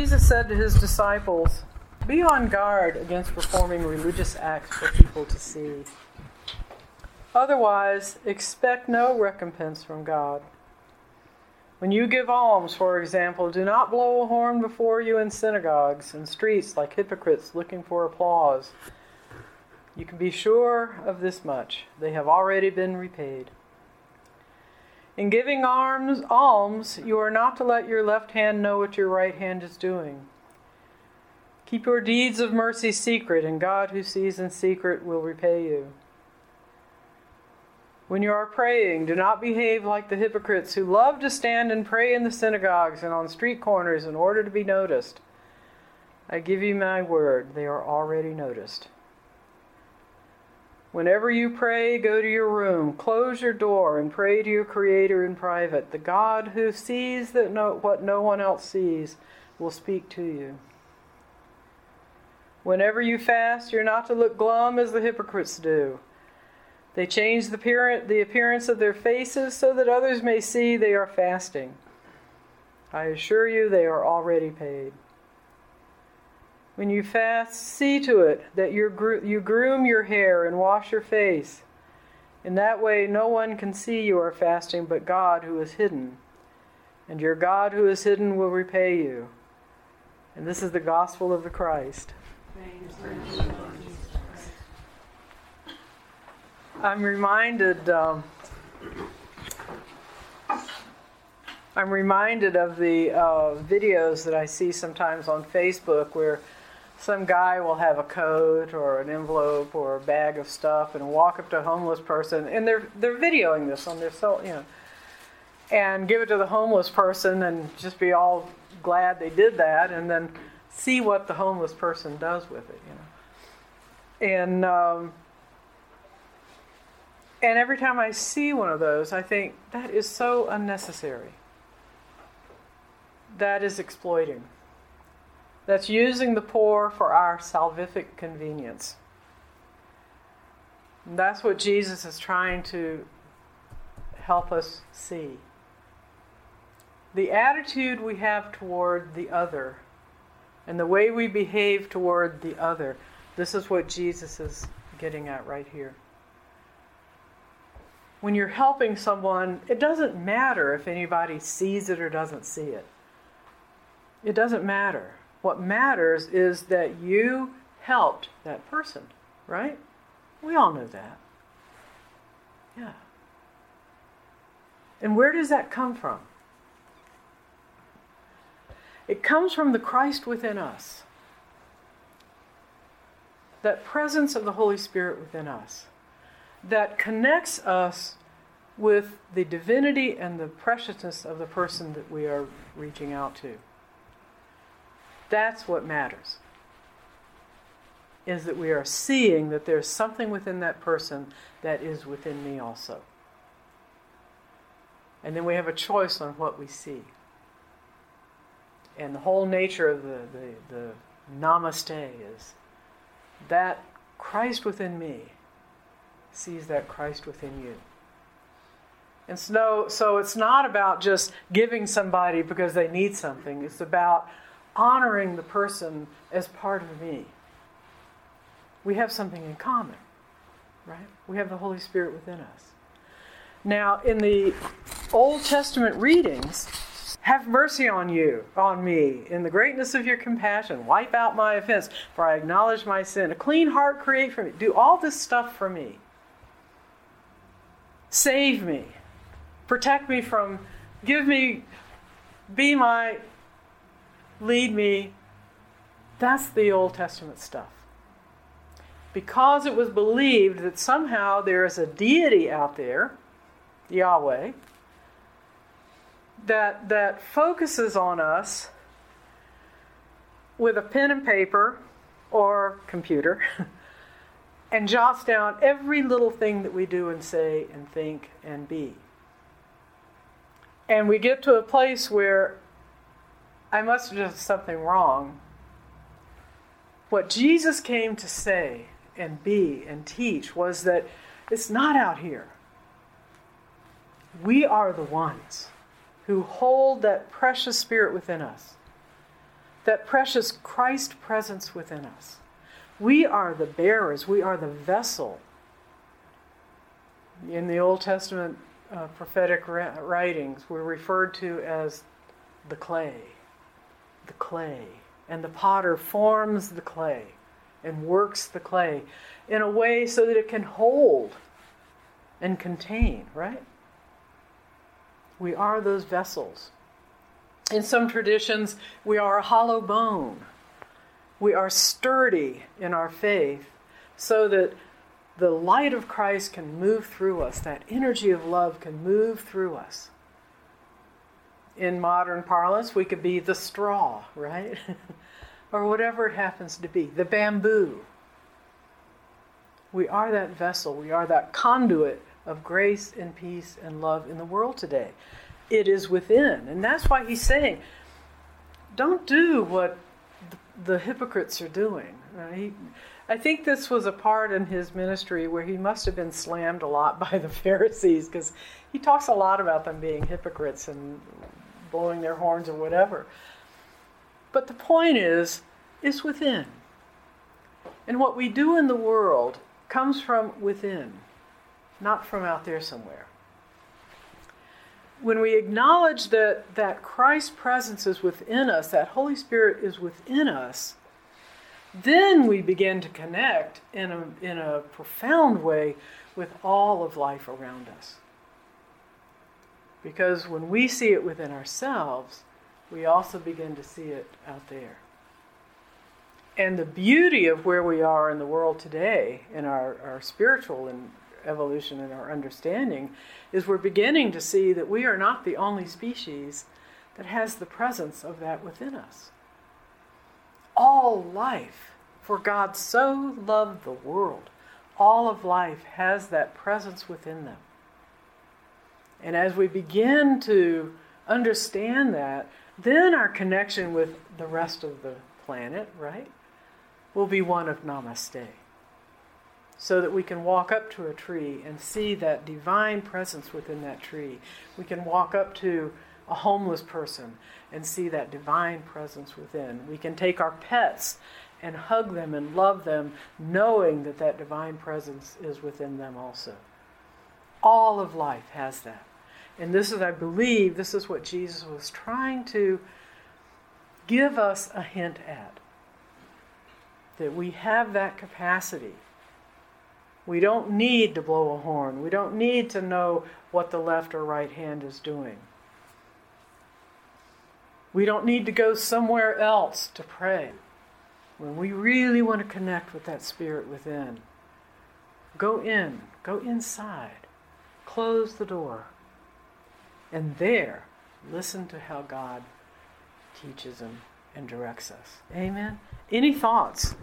Jesus said to his disciples, Be on guard against performing religious acts for people to see. Otherwise, expect no recompense from God. When you give alms, for example, do not blow a horn before you in synagogues and streets like hypocrites looking for applause. You can be sure of this much they have already been repaid. In giving alms, alms, you are not to let your left hand know what your right hand is doing. Keep your deeds of mercy secret, and God, who sees in secret, will repay you. When you are praying, do not behave like the hypocrites who love to stand and pray in the synagogues and on street corners in order to be noticed. I give you my word, they are already noticed. Whenever you pray, go to your room, close your door, and pray to your Creator in private. The God who sees that no, what no one else sees will speak to you. Whenever you fast, you're not to look glum as the hypocrites do. They change the, the appearance of their faces so that others may see they are fasting. I assure you, they are already paid. When you fast, see to it that you groom your hair and wash your face. In that way, no one can see you are fasting but God who is hidden. And your God who is hidden will repay you. And this is the gospel of the Christ. I'm reminded. Um, I'm reminded of the uh, videos that I see sometimes on Facebook where some guy will have a coat or an envelope or a bag of stuff and walk up to a homeless person, and they're they're videoing this on their cell, you know, and give it to the homeless person and just be all glad they did that, and then see what the homeless person does with it, you know, and. Um, and every time I see one of those, I think that is so unnecessary. That is exploiting. That's using the poor for our salvific convenience. And that's what Jesus is trying to help us see. The attitude we have toward the other and the way we behave toward the other, this is what Jesus is getting at right here when you're helping someone, it doesn't matter if anybody sees it or doesn't see it. It doesn't matter. What matters is that you helped that person, right? We all know that. Yeah. And where does that come from? It comes from the Christ within us. That presence of the Holy Spirit within us that connects us with the divinity and the preciousness of the person that we are reaching out to. That's what matters. Is that we are seeing that there's something within that person that is within me also. And then we have a choice on what we see. And the whole nature of the, the, the namaste is that Christ within me sees that Christ within you. And so, so it's not about just giving somebody because they need something, it's about honoring the person as part of me. We have something in common, right? We have the Holy Spirit within us. Now, in the Old Testament readings, have mercy on you, on me, in the greatness of your compassion. Wipe out my offense, for I acknowledge my sin. A clean heart create for me. Do all this stuff for me. Save me. Protect me from, give me, be my, lead me. That's the Old Testament stuff. Because it was believed that somehow there is a deity out there, Yahweh, that, that focuses on us with a pen and paper or computer and jots down every little thing that we do and say and think and be. And we get to a place where I must have done something wrong. What Jesus came to say and be and teach was that it's not out here. We are the ones who hold that precious spirit within us. that precious Christ presence within us. We are the bearers, we are the vessel. In the Old Testament uh, prophetic writings, we're referred to as the clay. The clay. And the potter forms the clay and works the clay in a way so that it can hold and contain, right? We are those vessels. In some traditions, we are a hollow bone. We are sturdy in our faith so that the light of Christ can move through us, that energy of love can move through us. In modern parlance, we could be the straw, right? or whatever it happens to be, the bamboo. We are that vessel, we are that conduit of grace and peace and love in the world today. It is within. And that's why he's saying, don't do what the hypocrites are doing. Uh, he, I think this was a part in his ministry where he must have been slammed a lot by the Pharisees because he talks a lot about them being hypocrites and blowing their horns or whatever. But the point is, it's within. And what we do in the world comes from within, not from out there somewhere. When we acknowledge that, that Christ's presence is within us, that Holy Spirit is within us, then we begin to connect in a, in a profound way with all of life around us. Because when we see it within ourselves, we also begin to see it out there. And the beauty of where we are in the world today, in our, our spiritual and evolution and our understanding, is we're beginning to see that we are not the only species that has the presence of that within us. All life, for God so loved the world, all of life has that presence within them. And as we begin to understand that, then our connection with the rest of the planet, right, will be one of namaste. So that we can walk up to a tree and see that divine presence within that tree. We can walk up to a homeless person and see that divine presence within. We can take our pets and hug them and love them, knowing that that divine presence is within them also. All of life has that. And this is, I believe, this is what Jesus was trying to give us a hint at. That we have that capacity. We don't need to blow a horn. We don't need to know what the left or right hand is doing. We don't need to go somewhere else to pray. When we really want to connect with that spirit within, go in, go inside, close the door. And there, listen to how God teaches and, and directs us. Amen. Any thoughts?